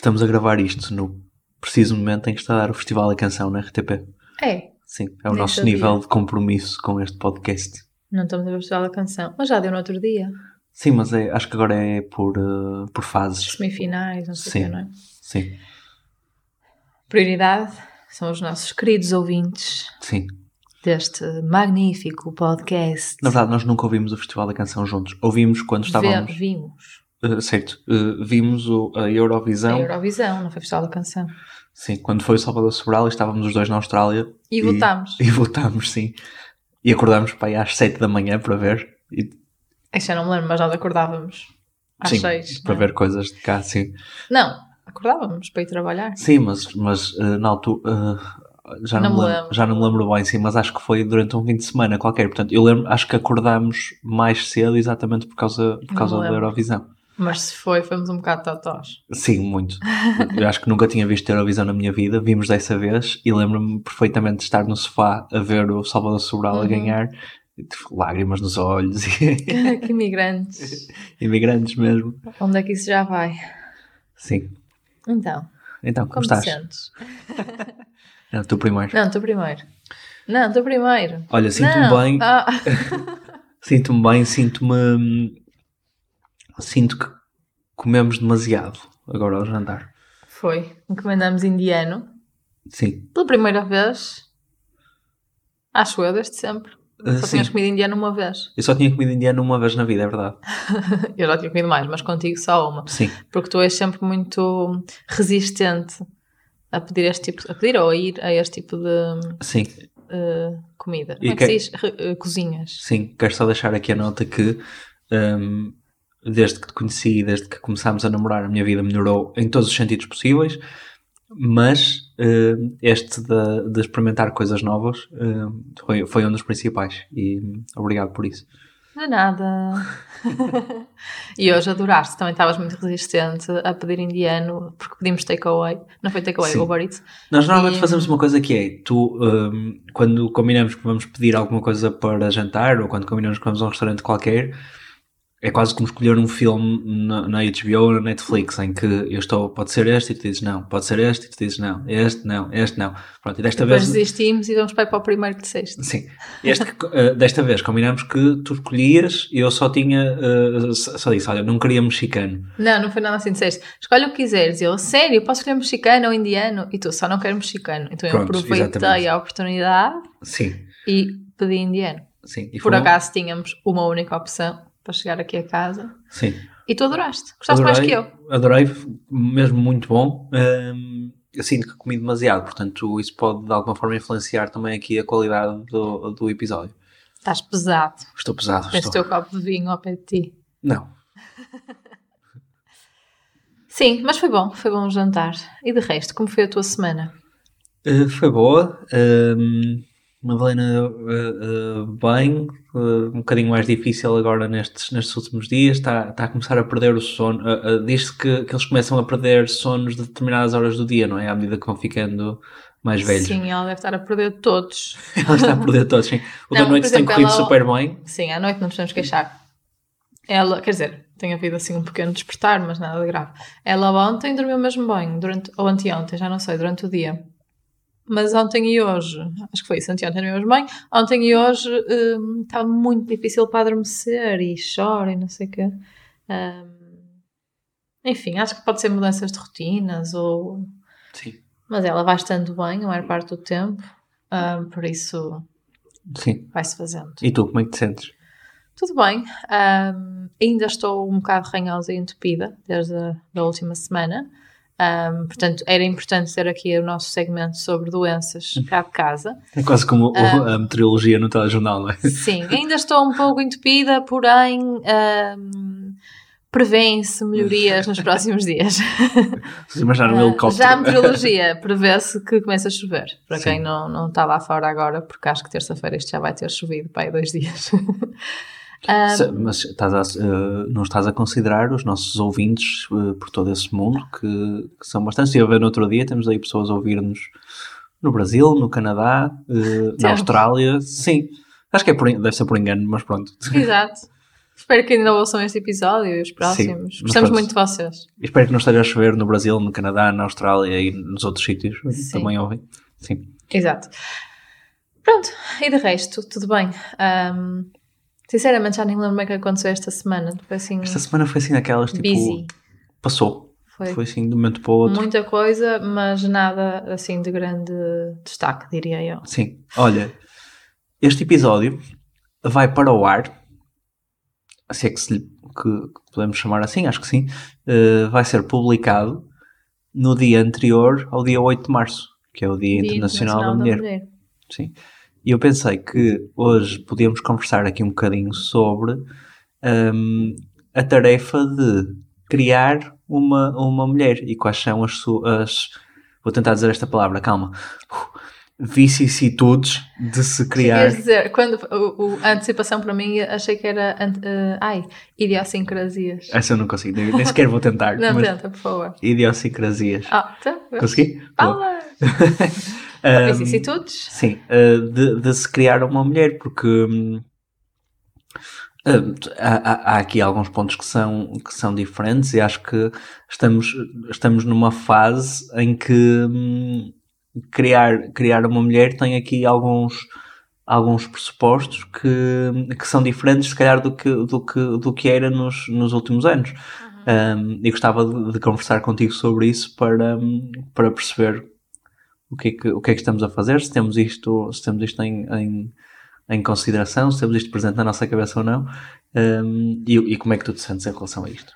estamos a gravar isto no preciso momento em que está a dar o Festival da Canção na RTP. É, Sim, é o Nem nosso sabia. nível de compromisso com este podcast. não estamos a ver o Festival da Canção, mas já deu no outro dia. Sim, mas é, acho que agora é por, eh, por fases. Semifinais, não sei o quê, não é? Sim, Prioridade são os nossos queridos ouvintes sim. deste magnífico podcast. Na verdade, nós nunca ouvimos o Festival da Canção juntos. Ouvimos quando estávamos. Vimos eh, certo, eh, vimos o, a Eurovisão. a Eurovisão, não foi o Festival da Canção. Sim, quando foi o Salvador Sobral e estávamos os dois na Austrália. E, votámos. E votámos, sim. E acordámos para aí às 7 da manhã para ver. E, Isso já não me lembro, mas nós acordávamos às sim, seis. para não é? ver coisas de cá, sim. Não, acordávamos para ir trabalhar. Sim, mas, mas eh, na altura. já não, Não me lembro, lembro. já não me lembro bem, sim, mas acho que foi durante um fim de semana qualquer. Portanto, eu lembro, acho que acordámos mais cedo exatamente por causa, por causa da. Eurovisão. Mas se foi, fomos um bocado totós. Sim, muito. Eu acho que nunca tinha visto Eurovisão na minha vida. Vimos dessa vez e lembro-me perfeitamente de estar no sofá a ver o Salvador Sobral a Uhum. ganhar. e, tipo, Lágrimas nos olhos e que imigrantes. imigrantes mesmo. Onde é que isso já vai? Sim. Então, Então, como, como estás? te sentes? Não, tu primeiro. Não, tu primeiro. Não, tu primeiro. Olha, sinto-me bem, Ah, sinto-me bem, sinto-me. Sinto que comemos demasiado agora ao jantar. foi. Encomendamos indiano. Sim. Pela primeira vez. Acho eu, desde sempre. Uh, Só sim. tinhas comido indiano uma vez. Eu só tinha comido indiano uma vez na vida, é verdade. Eu já tinha comido mais, mas contigo só uma. Sim. Porque tu és sempre muito resistente a pedir este tipo, a pedir ou a ir a este tipo de Sim. eh, comida. E Como é que que- se diz? Re- eh, cozinhas. Sim, quero só deixar aqui a nota que hum, desde que te conheci, desde que começámos a namorar, a minha vida melhorou em todos os sentidos possíveis, mas hum, este de, de experimentar coisas novas hum, foi, foi um dos principais e obrigado por isso. Não é nada. e hoje adoraste, também estavas muito resistente a pedir indiano, porque pedimos takeaway. Não foi takeaway. Uber Eats. Nós normalmente E- fazemos uma coisa que é, tu, hum, quando combinamos que vamos pedir alguma coisa para jantar, ou quando combinamos que vamos a um restaurante qualquer, é quase como escolher um filme na, na HBO ou na Netflix, em que eu estou, pode ser este, e tu dizes não, pode ser este, e tu dizes não, este não, este não. Pronto, e desta Depois vez... desistimos e vamos para, o primeiro que disseste. Sim, este, eh, desta vez combinamos que tu escolhias e eu só tinha, eh, só disse, olha, não queria mexicano. Não, não foi nada assim. Disseste, escolhe o que quiseres. E eu, sério, posso escolher mexicano ou indiano? E tu, só não quero mexicano. Então eu Pronto, aproveitei exatamente. a oportunidade Sim, e pedi indiano. sim. E Por foi um- acaso tínhamos uma única opção para chegar aqui a casa. Sim. E tu adoraste. Gostaste mais que eu. Adorei, mesmo muito bom. Hum, eu sinto que comi demasiado, portanto, isso pode de alguma forma influenciar também aqui a qualidade do, do episódio. Estás pesado. Estou pesado, Tens o teu copo de vinho ao pé de ti. Não. Sim, mas foi bom. Foi bom o jantar. E de resto, como foi a tua semana? Uh, foi boa. Um, Madalena uh, uh, bem, uh, um bocadinho mais difícil agora nestes, nestes últimos dias, está, está a começar a perder o sono. Diz-se que, que eles começam a perder sonos de determinadas horas do dia, não é? À medida que vão ficando mais velhos. Sim, ela deve estar a perder todos. Ela está a perder todos, sim. O Não, da noite por tem exemplo, corrido ela- super bem. Sim, à noite não nos podemos queixar. Ela, quer dizer, tem havido assim um pequeno despertar, mas nada de grave. Ela ontem dormiu mesmo bem, durante, ou anteontem, já não sei, durante o dia. Mas ontem e hoje, acho que foi isso, anteontem mesmo bem. Ontem e hoje hum, estava muito difícil para adormecer e chora e não sei o quê. Hum, enfim, acho que pode ser mudanças de rotinas ou Sim. Mas ela vai estando bem a maior parte do tempo, ah, por isso Sim. vai-se fazendo. E tu, como é que te sentes? Tudo bem, ah, ainda estou um bocado ranhosa e entupida desde a da última semana. Ah, portanto, era importante ter aqui o nosso segmento sobre doenças cá de casa. É quase como Ah. a meteorologia no telejornal, não é? Sim, ainda estou um pouco entupida, porém ah, prevêem-se melhorias nos próximos dias. Vocês imaginaram um Ah, helicóptero. Já a meteorologia prevê-se que começa a chover. Para Sim. quem não, não está lá fora agora, porque acho que terça-feira isto já vai ter chovido para aí dois dias. Ah, Se- Mas estás a, eh, não estás a considerar os nossos ouvintes eh, por todo esse mundo, que, que são bastantes. Estive a ver no outro dia, temos aí pessoas a ouvir-nos no Brasil, no Canadá, eh, na. Austrália. Sim, acho que é por, deve ser por engano, mas pronto. Exato. Espero que ainda ouçam este episódio e os próximos. Sim, Gostamos muito de vocês. Espero que não esteja a chover no Brasil, no Canadá, na Austrália e nos outros sítios. Sim. Também ouvem. Sim. Exato. Pronto, e de resto, tudo bem. Ahm, sinceramente, já nem lembro como é que aconteceu esta semana. Foi assim, Esta semana foi assim daquelas tipo. busy. Passou. Foi, Foi assim de um momento para o outro. muita coisa, mas nada assim de grande destaque, diria eu. Sim. Olha, este episódio vai para o ar. Se é que, se lhe- que- podemos chamar assim, acho que sim. eh, vai ser publicado no dia anterior ao dia 8 de março, que é o Dia, Internacional, da Mulher. Sim. E eu pensei que hoje podíamos conversar aqui um bocadinho sobre hum, a tarefa de criar uma, uma mulher e quais são as suas. Vou tentar dizer esta palavra, calma. Vicissitudes de se criar. Queres dizer, quando o, o- a antecipação para mim achei que era eh, ai, idiosincrasias. Essa eu não consigo, nem, sequer vou tentar. Não, tenta, por favor. idiosincrasias. Ah, então, Consegui? Boa. Fala! Hum, Vicissitudes? Sim, uh, de, de se criar uma mulher, porque hum, hum, há, há- aqui alguns pontos que são, que são diferentes e acho que estamos, estamos numa fase em que hum, criar, criar uma mulher tem aqui alguns, alguns pressupostos que, que são diferentes, se calhar, do que, do que, do que era nos, nos últimos anos. Um, e gostava de, de conversar contigo sobre isso para, hum, para perceber o que, é que, o que é que estamos a fazer, se temos isto, se temos isto em, em, em consideração, se temos isto presente na nossa cabeça ou não, um, e, e como é que tu te sentes em relação a isto.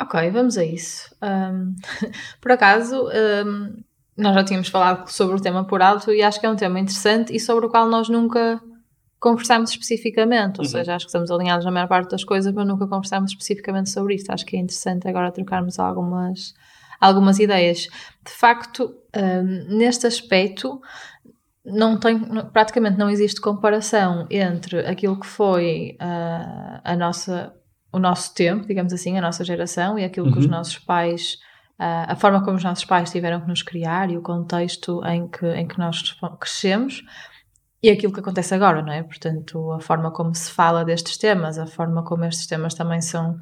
Ok, vamos a isso. Ahm, por acaso, ahm, nós já tínhamos falado sobre o tema por alto e acho que é um tema interessante e sobre o qual nós nunca conversámos especificamente. Ou Uhum. seja, acho que estamos alinhados na maior parte das coisas, mas nunca conversámos especificamente sobre isto. Acho que é interessante agora trocarmos algumas, algumas ideias. De facto, ahm, neste aspecto, não tem, praticamente não existe comparação entre aquilo que foi ah, a nossa, o nosso tempo, digamos assim, a nossa geração e aquilo que os Uhum. nossos pais, ah, a forma como os nossos pais tiveram que nos criar e o contexto em que, em que nós crescemos e aquilo que acontece agora, não é? Portanto, a forma como se fala destes temas, a forma como estes temas também são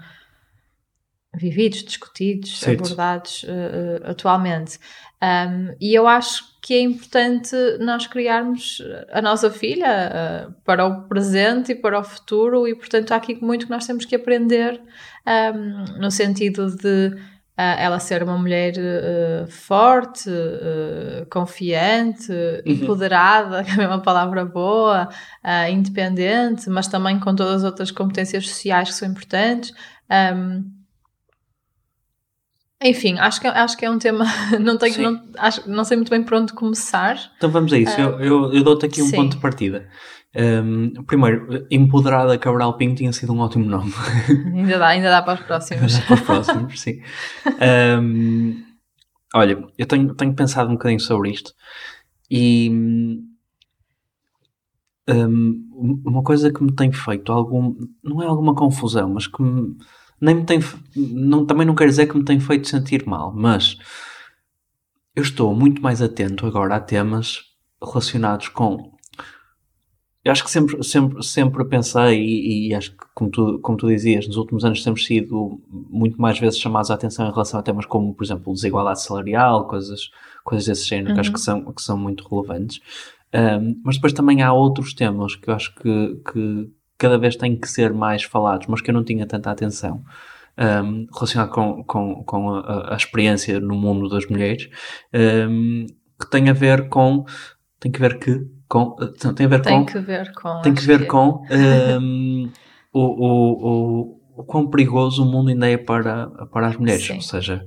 vividos, discutidos, Certo. abordados eh, atualmente. Um, e eu acho que é importante nós criarmos a nossa filha eh, para o presente e para o futuro, e portanto há aqui muito que nós temos que aprender um, no sentido de ah, ela ser uma mulher forte, confiante, empoderada, que é uma palavra boa, independente, mas também com todas as outras competências sociais que são importantes. Um, enfim, acho que, acho que é um tema. Não, tenho, não, acho, não sei muito bem por onde começar. Então vamos a isso, eu, eu, eu dou-te aqui um sim. ponto de partida. Um, primeiro, Empoderada Cabral Pinto tinha sido um ótimo nome. Ainda dá, ainda dá para os próximos. para os próximos, sim. Um, olha, eu tenho, tenho pensado um bocadinho sobre isto e um, uma coisa que me tem feito algum, não é alguma confusão, mas que me- nem me tem, não, também não quero dizer que me tem feito sentir mal, mas eu estou muito mais atento agora a temas relacionados com eu acho que sempre, sempre, sempre pensei, e, e acho que, como tu, como tu dizias, nos últimos anos temos sido muito mais vezes chamados a atenção em relação a temas como, por exemplo, desigualdade salarial, coisas, coisas desse género, que acho que são, que são muito relevantes. Um, mas depois também há outros temas que eu acho que, que cada vez têm que ser mais falados, mas que eu não tinha tanta atenção. Um, relacionado com, com, com a, a experiência no mundo das mulheres, um, que tem a ver com. Tem que ver que. Com, tem a ver Tem com que ver com. tem que ver com hum, o, o, o, o quão perigoso o mundo ainda é para, para as mulheres. Sim. Ou seja,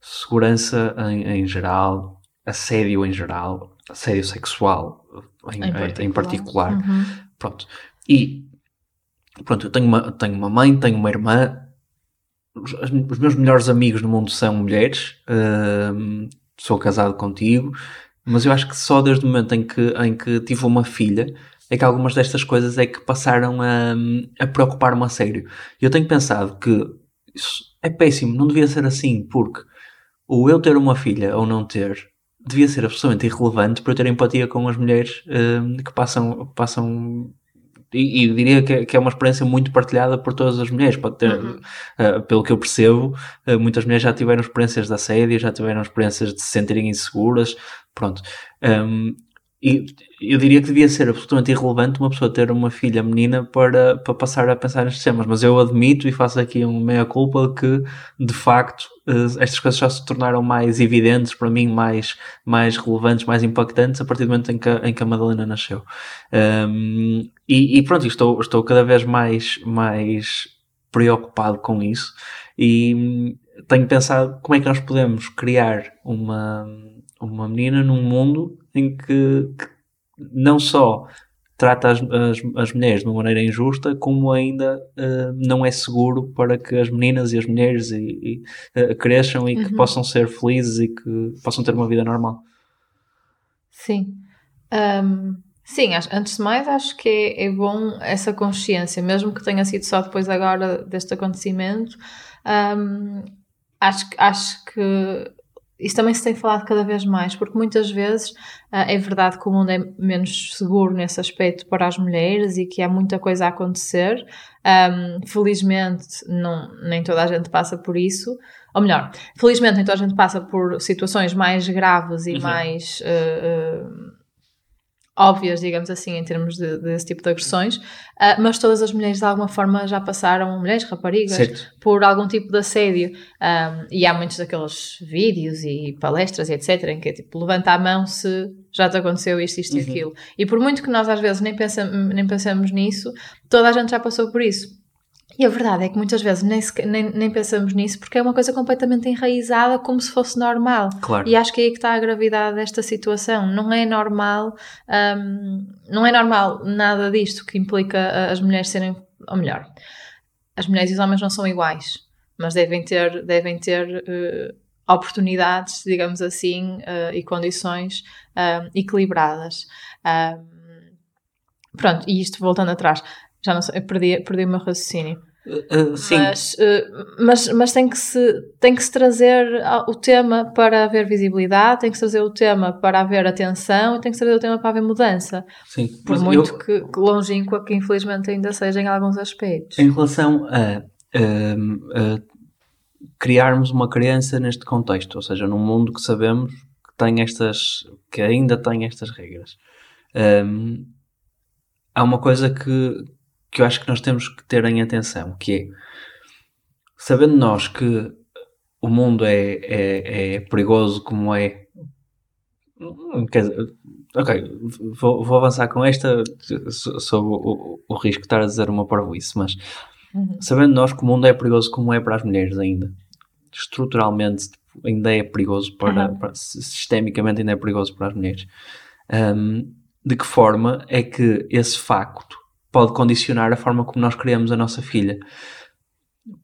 segurança em, em geral, assédio em geral, assédio sexual em, Em em- particular. em particular. Uhum. Pronto. E pronto, eu tenho uma, tenho uma mãe, tenho uma irmã. Os, meus melhores amigos no mundo são mulheres. hum, sou casado contigo. Mas eu acho que só desde o momento em que, em que tive uma filha é que algumas destas coisas é que passaram a, a preocupar-me a sério. E eu tenho pensado que isso é péssimo, não devia ser assim, porque o eu ter uma filha ou não ter devia ser absolutamente irrelevante para eu ter empatia com as mulheres que passam, passam e, e diria que, é, que, é uma experiência muito partilhada por todas as mulheres. Pode ter, uhum. uh, pelo que eu percebo, uh, muitas mulheres já tiveram experiências de assédio, já tiveram experiências de se sentirem inseguras. Pronto. Um, e eu diria que devia ser absolutamente irrelevante uma pessoa ter uma filha menina para, para passar a pensar nestes temas, mas eu admito e faço aqui uma meia-culpa que, de facto, eh, estas coisas já se tornaram mais evidentes para mim, mais, mais relevantes, mais impactantes a partir do momento em que, em que a Madalena nasceu. Um, e, e, pronto, estou, estou cada vez mais, mais preocupado com isso e tenho pensado como é que nós podemos criar uma, uma menina num mundo em que, que não só trata as, as, as, mulheres de uma maneira injusta, como ainda uh, não é seguro para que as meninas e as mulheres e, e, uh, cresçam e uhum. que possam ser felizes e que possam ter uma vida normal. Sim. Um, sim, antes de mais, acho que é, é, bom essa consciência, mesmo que tenha sido só depois agora deste acontecimento. Um, acho, acho que isso também se tem falado cada vez mais, porque muitas vezes uh, é verdade que o mundo é menos seguro nesse aspecto para as mulheres e que há muita coisa a acontecer. Um, felizmente, não, nem toda a gente passa por isso. Ou melhor, felizmente, nem toda a gente passa por situações mais graves e uhum. mais. Uh, uh, óbvias, digamos assim, em termos de, desse tipo de agressões, uh, mas todas as mulheres de alguma forma já passaram, mulheres, raparigas, certo. por algum tipo de assédio. Um, e há muitos daqueles vídeos e palestras e etc. em que é tipo, levanta a mão se já te aconteceu isto, isto uhum. e aquilo. E por muito que nós às vezes nem, pensam, nem pensamos nisso, toda a gente já passou por isso. E a verdade é que muitas vezes nem, nem, nem, pensamos nisso porque é uma coisa completamente enraizada como se fosse normal. Claro. E acho que é aí que está a gravidade desta situação. Não é normal, um, não é normal nada disto que implica as mulheres serem, ou melhor, as mulheres e os homens não são iguais, mas devem ter, devem ter uh, oportunidades, digamos assim, uh, e condições uh, equilibradas. pronto, e isto voltando atrás, já não sei, perdi, perdi o meu raciocínio. Uh, sim. Mas, uh, mas, mas tem, que se, tem que se trazer o tema para haver visibilidade, tem que se trazer o tema para haver atenção e tem que se trazer o tema para haver mudança. Sim. Por muito eu, que, que longínqua que infelizmente ainda seja em alguns aspectos. Em relação a, a, a criarmos uma criança neste contexto, ou seja, num mundo que sabemos que tem estas, que ainda tem estas regras. Um, há uma coisa que, que eu acho que nós temos que ter em atenção, que é, sabendo nós que o mundo é, é, é perigoso como é, quer dizer, ok, vou, vou, avançar com esta sobre o, o, risco de estar a dizer uma parvoíce, mas uhum. sabendo nós que o mundo é perigoso como é para as mulheres ainda, estruturalmente ainda é perigoso para, uhum. para sistemicamente ainda é perigoso para as mulheres. Um, de que forma é que esse facto pode condicionar a forma como nós criamos a nossa filha.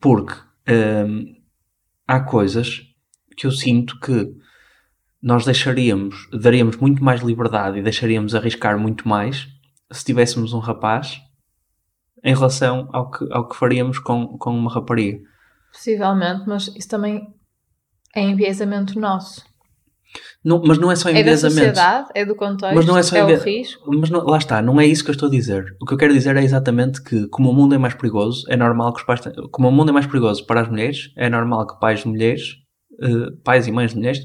Porque hum, há coisas que eu sinto que nós deixaríamos, daríamos muito mais liberdade e deixaríamos arriscar muito mais se tivéssemos um rapaz em relação ao que, ao que faríamos com, com uma rapariga. Possivelmente, mas isso também é enviesamento nosso. Não, mas não é só enviesamento. É da sociedade, é do contexto, mas não é, só é o risco. Mas não, lá está, não é isso que eu estou a dizer. O que eu quero dizer é exatamente que, como o mundo é mais perigoso, é normal que os pais. Como o mundo é mais perigoso para as mulheres, é normal que pais de mulheres, uh, pais e mães de mulheres,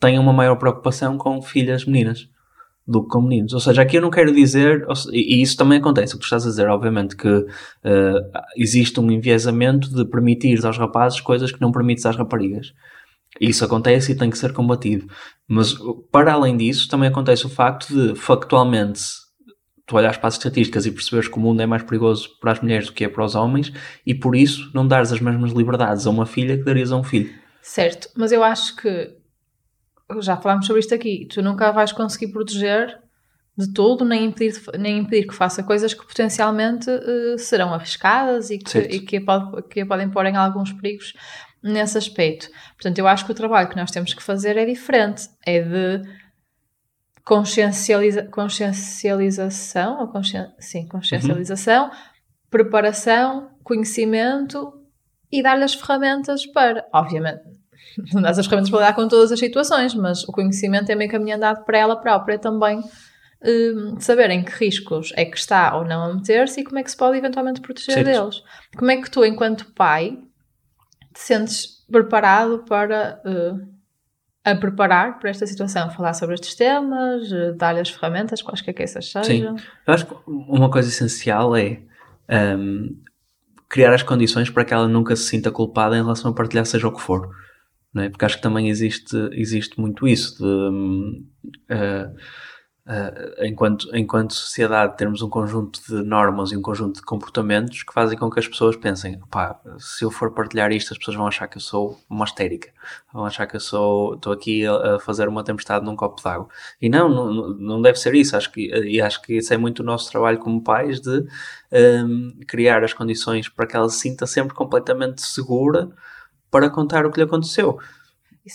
tenham uma maior preocupação com filhas meninas do que com meninos. Ou seja, aqui eu não quero dizer, e isso também acontece, o que tu estás a dizer, obviamente, que uh, existe um enviesamento de permitir aos rapazes coisas que não permites às raparigas. Isso acontece e tem que ser combatido. Mas, para além disso, também acontece o facto de, factualmente, tu olhas para as estatísticas e perceberes que o mundo é mais perigoso para as mulheres do que é para os homens e, por isso, não dares as mesmas liberdades a uma filha que darias a um filho. Certo, mas eu acho que, já falámos sobre isto aqui, tu nunca vais conseguir proteger de todo, nem impedir, nem impedir que faça coisas que potencialmente uh, serão arriscadas e que, e que, pode, que podem pôr em alguns perigos nesse aspecto. Portanto, eu acho que o trabalho que nós temos que fazer é diferente, é de consciencializa consciencialização, ou conscien sim, consciencialização, uhum. preparação, conhecimento e dar-lhe as ferramentas para, obviamente, não dás as ferramentas para lidar com todas as situações, mas o conhecimento é meio caminho andado para ela própria também hum, saber em que riscos é que está ou não a meter-se e como é que se pode eventualmente proteger Certo. deles. Como é que tu, enquanto pai, te sentes preparado para uh, a preparar para esta situação? Falar sobre estes temas, uh, dar-lhe as ferramentas, quaisquer que essas sejam. Eu acho que uma coisa essencial é hum, criar as condições para que ela nunca se sinta culpada em relação a partilhar seja o que for. Não é? Porque acho que também existe, existe muito isso de hum, ah, ah, enquanto, enquanto sociedade termos um conjunto de normas e um conjunto de comportamentos que fazem com que as pessoas pensem pá, se eu for partilhar isto as pessoas vão achar que eu sou uma histérica. Vão achar que eu sou estou aqui a, a fazer uma tempestade num copo de água. E não, não, não deve ser isso. Acho que, e acho que isso é muito o nosso trabalho como pais de hum, criar as condições para que ela se sinta sempre completamente segura para contar o que lhe aconteceu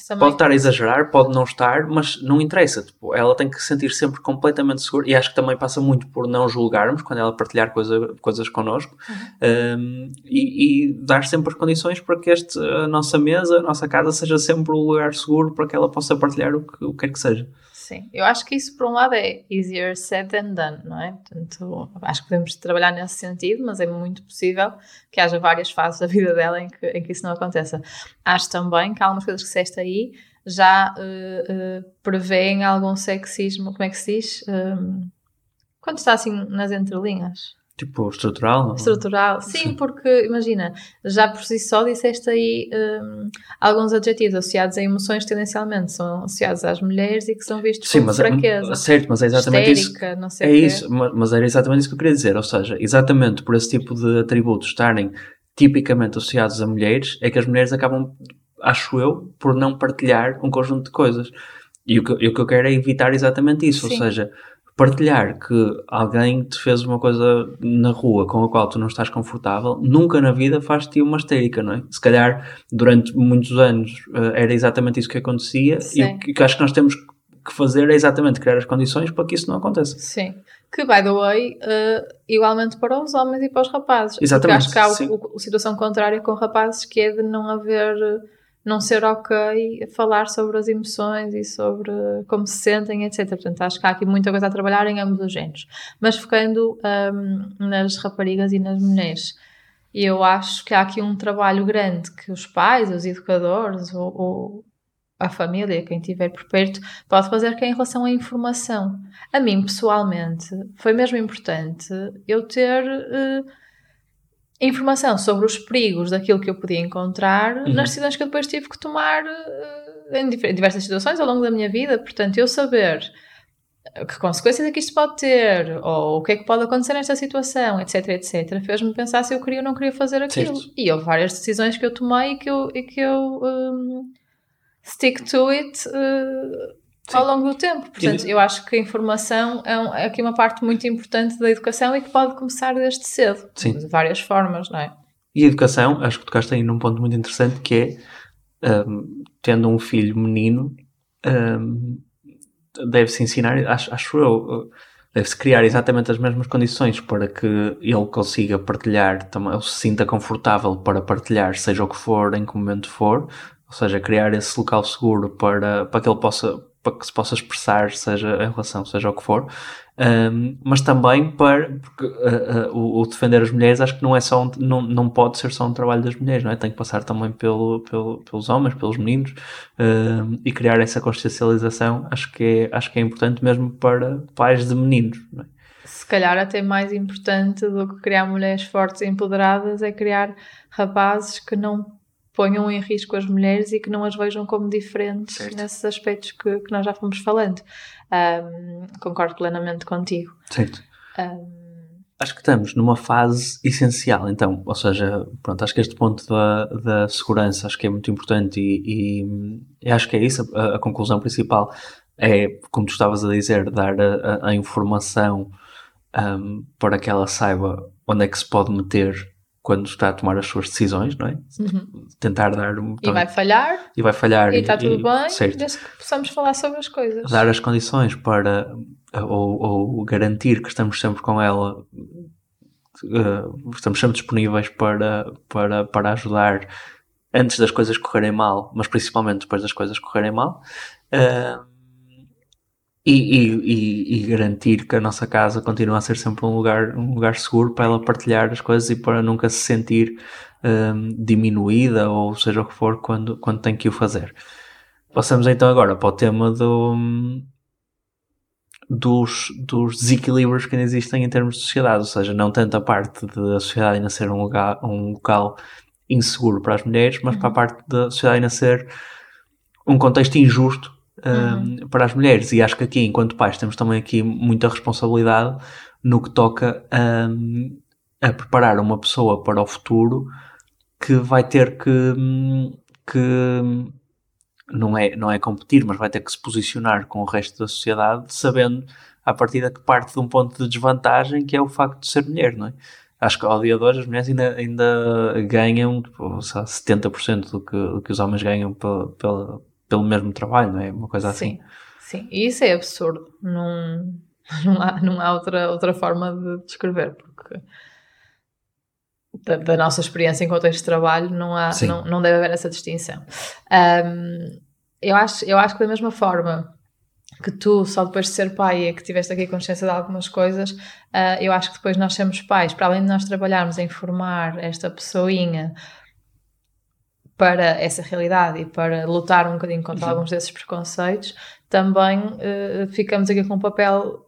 também. Pode estar a exagerar, pode não estar, mas não interessa. Tipo, ela tem que se sentir sempre completamente segura e acho que também passa muito por não julgarmos quando ela partilhar coisa, coisas connosco um, e, e dar sempre as condições para que este, a nossa mesa, a nossa casa seja sempre um lugar seguro para que ela possa partilhar o que, o que quer que seja. Sim, eu acho que isso por um lado é easier said than done, não é? Portanto, acho que podemos trabalhar nesse sentido, mas é muito possível que haja várias fases da vida dela em que, em que isso não aconteça. Acho também que algumas coisas que disseste aí já uh, uh, prevêem algum sexismo, como é que se diz? Um, quando está assim nas entrelinhas. Tipo, estrutural? Não? Estrutural, sim, sim, porque imagina, já por si só disseste aí um, alguns adjetivos associados a emoções tendencialmente são associados às mulheres e que são vistos sim, como mas, fraqueza. Certo, mas é exatamente Histérica, isso. Não sei é isso, mas era exatamente isso que eu queria dizer. Ou seja, exatamente por esse tipo de atributos estarem tipicamente associados a mulheres, é que as mulheres acabam, acho eu, por não partilhar um conjunto de coisas. E o que, o que eu quero é evitar exatamente isso. Sim. Ou seja, partilhar que alguém te fez uma coisa na rua com a qual tu não estás confortável, nunca na vida faz-te uma histérica, não é? Se calhar durante muitos anos uh, era exatamente isso que acontecia Sim. e o que, que acho que nós temos que fazer é exatamente criar as condições para que isso não aconteça. Sim. Que, by the way, uh, igualmente para os homens e para os rapazes. Exatamente, Porque acho que há o, o, a situação contrária com rapazes que é de não haver, não ser ok falar sobre as emoções e sobre como se sentem, etc. Portanto, acho que há aqui muita coisa a trabalhar em ambos os géneros. Mas focando um, nas raparigas e nas mulheres. Eu acho que há aqui um trabalho grande que os pais, os educadores ou, ou a família, quem estiver por perto, pode fazer que é em relação à informação. A mim, pessoalmente, foi mesmo importante eu ter uh, informação sobre os perigos daquilo que eu podia encontrar uhum. nas decisões que eu depois tive que tomar uh, em diversas situações ao longo da minha vida. Portanto, eu saber que consequências é que isto pode ter, ou o que é que pode acontecer nesta situação, etc, etc, fez-me pensar se eu queria ou não queria fazer aquilo. Certo. E houve várias decisões que eu tomei e que eu, e que eu um, stick to it uh, ao longo do tempo. Portanto, eu acho que a informação é, é, aqui uma parte muito importante da educação e que pode começar desde cedo. Sim. De várias formas, não é? E a educação, acho que tocaste aí num ponto muito interessante que é, um, tendo um filho menino, um, deve-se ensinar, acho, acho eu, deve-se criar exatamente as mesmas condições para que ele consiga partilhar, ele se sinta confortável para partilhar, seja o que for, em que momento for, ou seja, criar esse local seguro para, para que ele possa, para que se possa expressar, seja em relação, seja o que for, um, mas também para, porque uh, uh, o, o, defender as mulheres acho que não é só, um, não, não pode ser só um trabalho das mulheres, não é? Tem que passar também pelo, pelo, pelos homens, pelos meninos, e criar essa consciencialização acho que é, acho que é importante mesmo para pais de meninos, não é? Se calhar até mais importante do que criar mulheres fortes e empoderadas é criar rapazes que não ponham em risco as mulheres e que não as vejam como diferentes certo. nesses aspectos que, que, nós já fomos falando. Um, concordo plenamente contigo. Certo. Um... Acho que estamos numa fase essencial, então, ou seja, pronto, acho que este ponto da, da segurança acho que é muito importante e, e, acho que é isso, a, a, conclusão principal é, como tu estavas a dizer, dar a, a informação um, para que ela saiba onde é que se pode meter quando está a tomar as suas decisões, não é? Uhum. Tentar dar um. E vai falhar. E vai falhar. E está tudo e, bem, certo. desde que possamos falar sobre as coisas. Dar as condições para. Ou, ou garantir que estamos sempre com ela. Uh, estamos sempre disponíveis para, para, para ajudar antes das coisas correrem mal, mas principalmente depois das coisas correrem mal. Uh, e, e, e, garantir que a nossa casa continua a ser sempre um lugar, um lugar seguro para ela partilhar as coisas e para nunca se sentir um, diminuída ou seja o que for quando, quando tem que o fazer. Passamos então agora para o tema do, dos, dos desequilíbrios que ainda existem em termos de sociedade, ou seja, não tanto a parte da sociedade ainda ser um, lugar, um local inseguro para as mulheres, mas uhum. para a parte da sociedade ainda ser um contexto injusto um, uhum. para as mulheres. E acho que aqui, enquanto pais, temos também aqui muita responsabilidade no que toca a preparar uma pessoa para o futuro que vai ter que, que não é, não é competir, mas vai ter que se posicionar com o resto da sociedade, sabendo a partir da que parte de um ponto de desvantagem que é o facto de ser mulher, não é? Acho que ao dia de hoje as mulheres ainda, ainda ganham tipo, 70% do que, do que os homens ganham pelo, pelo, pelo mesmo trabalho, não é? Uma coisa assim. Sim, e isso é absurdo. Não, não há, não há outra, outra forma de descrever, porque da, da, nossa experiência em contexto de trabalho, não, há, não, não deve haver essa distinção. Um, eu, acho, eu acho que da mesma forma que tu, só depois de ser pai, é que tiveste aqui consciência de algumas coisas, uh, eu acho que depois nós sermos pais, para além de nós trabalharmos em formar esta pessoinha para essa realidade e para lutar um bocadinho contra uhum. alguns desses preconceitos, também uh, ficamos aqui com um papel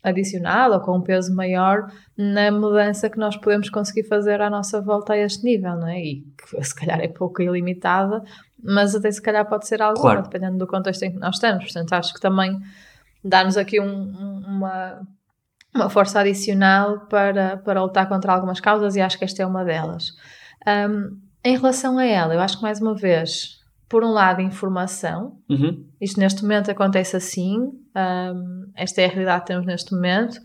adicionado ou com um peso maior na mudança que nós podemos conseguir fazer à nossa volta a este nível, não é? E que se calhar é pouco ilimitada, mas até se calhar pode ser algo, claro. dependendo do contexto em que nós estamos. Portanto, acho que também dá-nos aqui um, uma, uma força adicional para, para lutar contra algumas causas e acho que esta é uma delas. Um, em relação a ela, eu acho que mais uma vez por um lado, informação. Uhum. Isto neste momento acontece assim. Um, esta é a realidade que temos neste momento.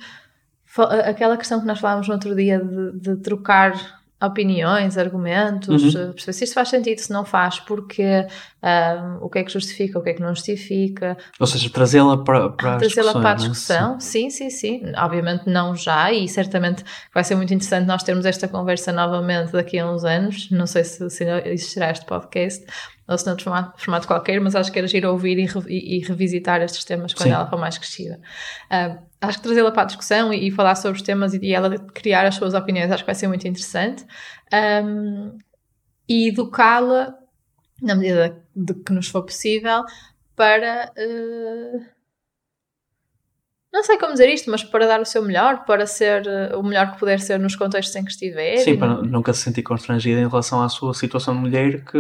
Aquela questão que nós falámos no outro dia de, de trocar opiniões, argumentos, uhum. perceber se isto faz sentido, se não faz, porque um, o que é que justifica, o que é que não justifica. Ou seja, trazê-la para, para a Trazê-la para a discussão, é? sim. sim, sim. Obviamente não já, e certamente vai ser muito interessante nós termos esta conversa novamente daqui a uns anos. Não sei se, se existirá este podcast, ou se não de formato, formato qualquer, mas acho que era giro ouvir e, e, e revisitar estes temas quando Sim. ela for mais crescida. Acho que trazê-la para a discussão e, e, falar sobre os temas e, ela criar as suas opiniões acho que vai ser muito interessante. Um, e educá-la, na medida de que nos for possível, para. Uh, não sei como dizer isto, mas para dar o seu melhor, para ser uh, o melhor que puder ser nos contextos em que estiver. Sim, para não... nunca se sentir constrangida em relação à sua situação de mulher que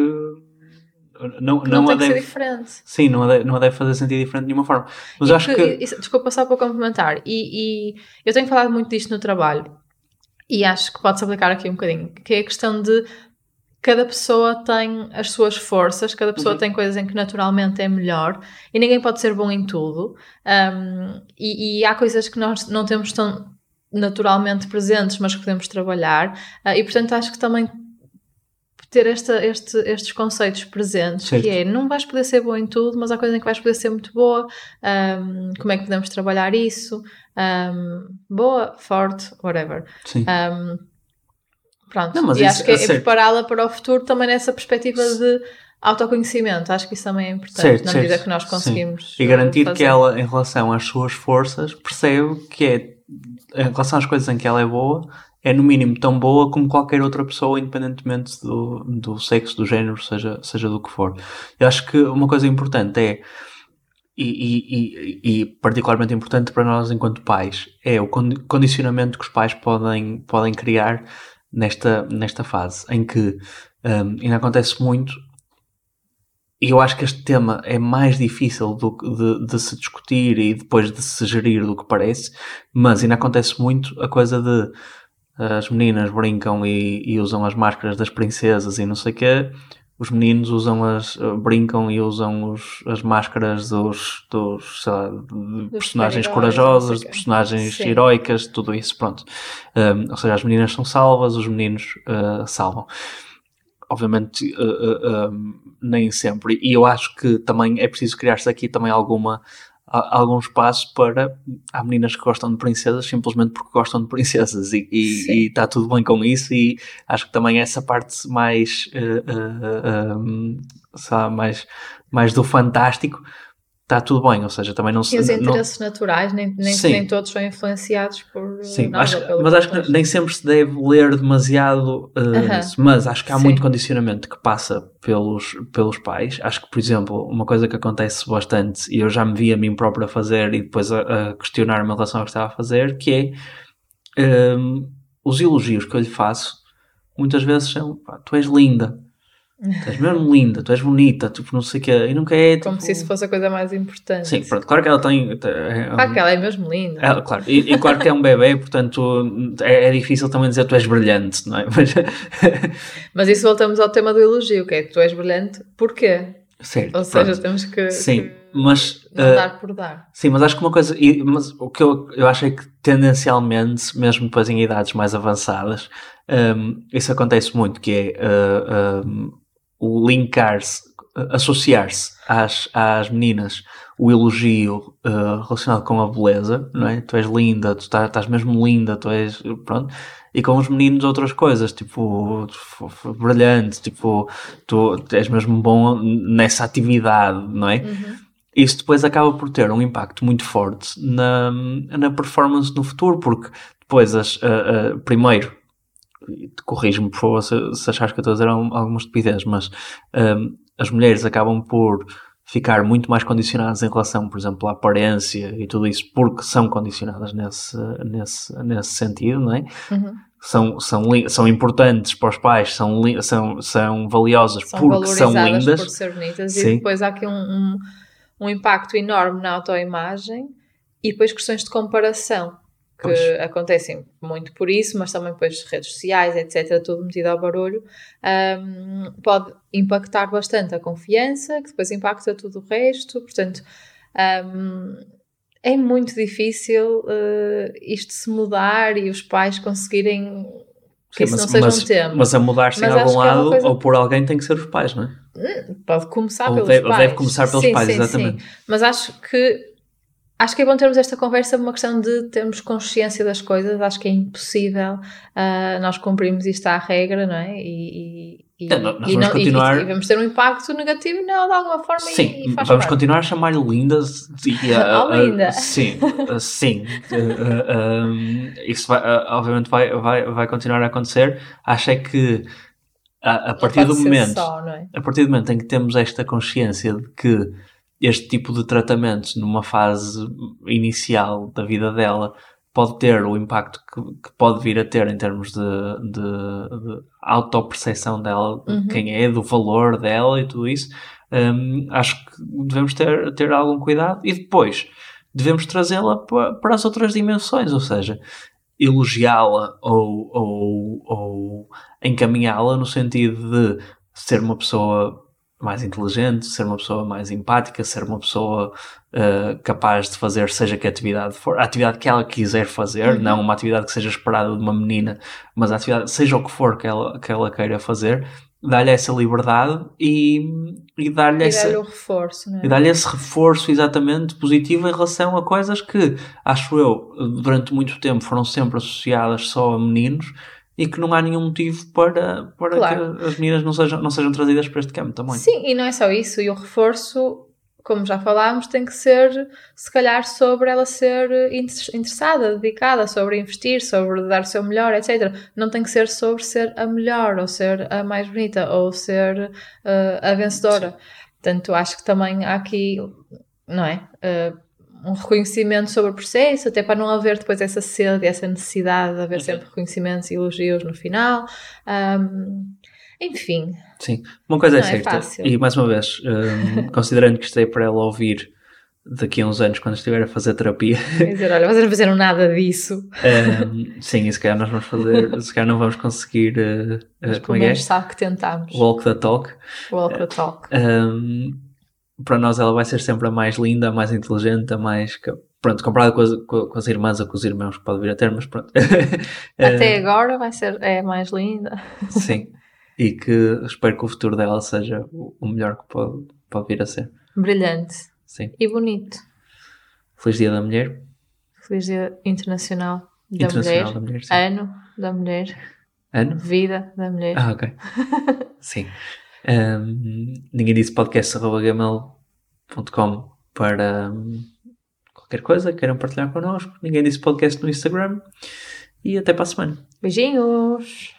não, não, não tem que deve, ser diferente. Sim, não a, deve, não a deve fazer sentir diferente de nenhuma forma. Mas e acho que. que... Desculpa só para complementar. E, e, eu tenho falado muito disto no trabalho e acho que pode-se aplicar aqui um bocadinho, que é a questão de cada pessoa tem as suas forças, cada pessoa uhum. tem coisas em que naturalmente é melhor e ninguém pode ser bom em tudo. Um, e, e, há coisas que nós não temos tão naturalmente presentes, mas que podemos trabalhar. Uh, e portanto acho que também ter esta, este, estes conceitos presentes, certo. que é não vais poder ser boa em tudo, mas há coisa em que vais poder ser muito boa, um, como é que podemos trabalhar isso, um, boa, forte, whatever. Sim. Um, pronto, não, e acho que é, é prepará-la para o futuro também nessa perspectiva de autoconhecimento, acho que isso também é importante certo, na medida certo. que nós conseguimos. Sim. E garantir fazer. que ela, em relação às suas forças, percebe que é em relação às coisas em que ela é boa, é no mínimo tão boa como qualquer outra pessoa, independentemente do, do sexo, do género, seja, seja do que for. Eu acho que uma coisa importante é, e, e, e, e particularmente importante para nós enquanto pais, é o condicionamento que os pais podem, podem criar nesta, nesta fase, em que um, ainda acontece muito e eu acho que este tema é mais difícil do, de, de, se discutir e depois de se gerir do que parece, mas ainda acontece muito a coisa de as meninas brincam e, e, usam as máscaras das princesas e não sei o quê, os meninos usam as, brincam e usam os, as máscaras dos, dos, lá, de personagens corajosas, de personagens Sim. heroicas, tudo isso, pronto. Um, ou seja, as meninas são salvas, os meninos uh, salvam. Obviamente, uh, uh, nem sempre. E eu acho que também é preciso criar-se aqui também alguma algum espaço para. Há meninas que gostam de princesas simplesmente porque gostam de princesas e está tudo bem com isso. E acho que também essa parte mais, uh, uh, sabe, mais, mais do fantástico está tudo bem, ou seja, também não se. E os não- interesses naturais, nem, nem, nem todos são influenciados por. Sim, nada, acho- pelo mas acho que nem sempre se deve ler demasiado uh, Aham. isso. Mas acho que há Sim. muito condicionamento que passa pelos, pelos pais. Acho que, por exemplo, uma coisa que acontece bastante, e eu já me vi a mim próprio a fazer e depois a, a questionar-me em relação ao que estava a fazer, que é um, os elogios que eu lhe faço muitas vezes são pá, tu és linda. Tu és mesmo linda, tu és bonita, tipo, não sei o quê. E nunca é. Como tipo- se isso fosse a coisa mais importante. Sim, pronto, claro que ela tem. é- Claro que ela é mesmo linda. é, claro, e, e claro que é um bebê, portanto é, é difícil também dizer tu és brilhante, não é? Mas, Mas isso voltamos ao tema do elogio, que é tu és brilhante, porquê? certo, Ou seja, pronto. temos que, sim, que mas, não eh, dar por dar. sim, mas acho que uma coisa, e- mas o que eu, eu acho é que tendencialmente, mesmo depois em idades mais avançadas, hum, isso acontece muito, que é eh, hum, o linkar-se, associar-se às, às meninas o elogio eh, relacionado com a beleza, não é? Tu és linda, tu tá- estás mesmo linda, tu és, pronto, e com os meninos outras coisas, tipo, brilhante, tipo, tu és mesmo bom nessa atividade, não é? Uhum. Isso depois acaba por ter um impacto muito forte na, na performance no futuro, porque depois, as, a- a- primeiro, corrige-me por favor se, se achares que eu estou a dizer algum- alguma estupidez, mas hum, as mulheres acabam por ficar muito mais condicionadas em relação, por exemplo, à aparência e tudo isso, porque são condicionadas nesse, nesse, nesse sentido, não é? Uhum. São, são, são importantes para os pais, são, são, são valiosas São porque são lindas. por ser bonitas Sim. e depois há aqui um, um, um impacto enorme na autoimagem e depois questões de comparação que Pois. acontecem muito por isso, mas também depois redes sociais, etc., tudo metido ao barulho, hum, pode impactar bastante a confiança, que depois impacta tudo o resto, portanto hum, é muito difícil eh, isto se mudar e os pais conseguirem que Sim, isso não seja mas, um tema. mas a mudar-se em Mas algum é lado coisa- ou por alguém tem que ser os pais, não é? Pode começar Ou pelos deve, pais. deve começar pelos Sim, pais, sim, exatamente. sim. Mas acho que acho que é bom termos esta conversa por uma questão de termos consciência das coisas. Acho que é impossível ah, nós cumprirmos isto à regra, não é? E, e, e, É, nós vamos e- continuar- e vamos ter um impacto negativo nela de alguma forma Sim, e, faz vamos parte. continuar a chamar-lhe lindas e a- Oh, linda. sim, sim. Uh, uh, um, isso vai, uh, obviamente vai, vai, vai continuar a acontecer. Acho é que a, a partir do momento só, é? a partir do momento em que temos esta consciência de que este tipo de tratamentos numa fase inicial da vida dela pode ter o impacto que, que pode vir a ter em termos de, de, de autoperceção dela, de Uhum. quem é, do valor dela e tudo isso, hum, acho que devemos ter, ter algum cuidado e depois devemos trazê-la pa- para as outras dimensões, ou seja, elogiá-la ou, ou, ou encaminhá-la no sentido de ser uma pessoa mais inteligente, ser uma pessoa mais empática, ser uma pessoa uh, capaz de fazer seja que atividade for, a atividade que ela quiser fazer, Uhum. não uma atividade que seja esperada de uma menina, mas a atividade, seja o que for que ela, que ela queira fazer, dar-lhe essa liberdade e, e dar-lhe E essa, dar-lhe o reforço, é? e dar-lhe esse reforço exatamente positivo em relação a coisas que, acho eu, durante muito tempo foram sempre associadas só a meninos e que não há nenhum motivo para, para Claro. que as meninas não sejam, não sejam trazidas para este campo também. Sim, e não é só isso. E o reforço, como já falámos, tem que ser, se calhar, sobre ela ser inter- interessada, dedicada, sobre investir, sobre dar o seu melhor, etc. Não tem que ser sobre ser a melhor, ou ser a mais bonita, ou ser eh, a vencedora. Portanto, acho que também há aqui, não é? Eh, um reconhecimento sobre o processo, até para não haver depois essa sede, essa necessidade de haver Uhum. sempre reconhecimentos e elogios no final. Ahm, enfim, Sim, uma coisa é Não é certa, fácil. e mais uma vez, hum, considerando que isto é para ela ouvir daqui a uns anos, quando estiver a fazer terapia, Quer dizer, olha, vocês não fizeram nada disso. hum, sim, e se calhar nós vamos fazer, se calhar não vamos conseguir, uh, uh, como é que é? sabe que tentámos. Walk the talk. Walk the talk. Um, para nós ela vai ser sempre a mais linda, a mais inteligente, a mais. Pronto, comparada com as, com, as irmãs ou com os irmãos que pode vir a ter, mas pronto. Até Eh, agora vai ser é a mais linda. Sim. E que espero que o futuro dela seja o o melhor que pode, pode vir a ser. Brilhante Sim. e bonito. Feliz Dia da Mulher. Feliz Dia Internacional da Internacional Mulher. da Mulher. Sim. Ano da Mulher. Ano? Vida da Mulher. Ah, ok. Sim. Um, ninguém disse podcast.gmail.com para hum, qualquer coisa, queiram partilhar connosco. Ninguém disse podcast no Instagram. E até para a semana. Beijinhos!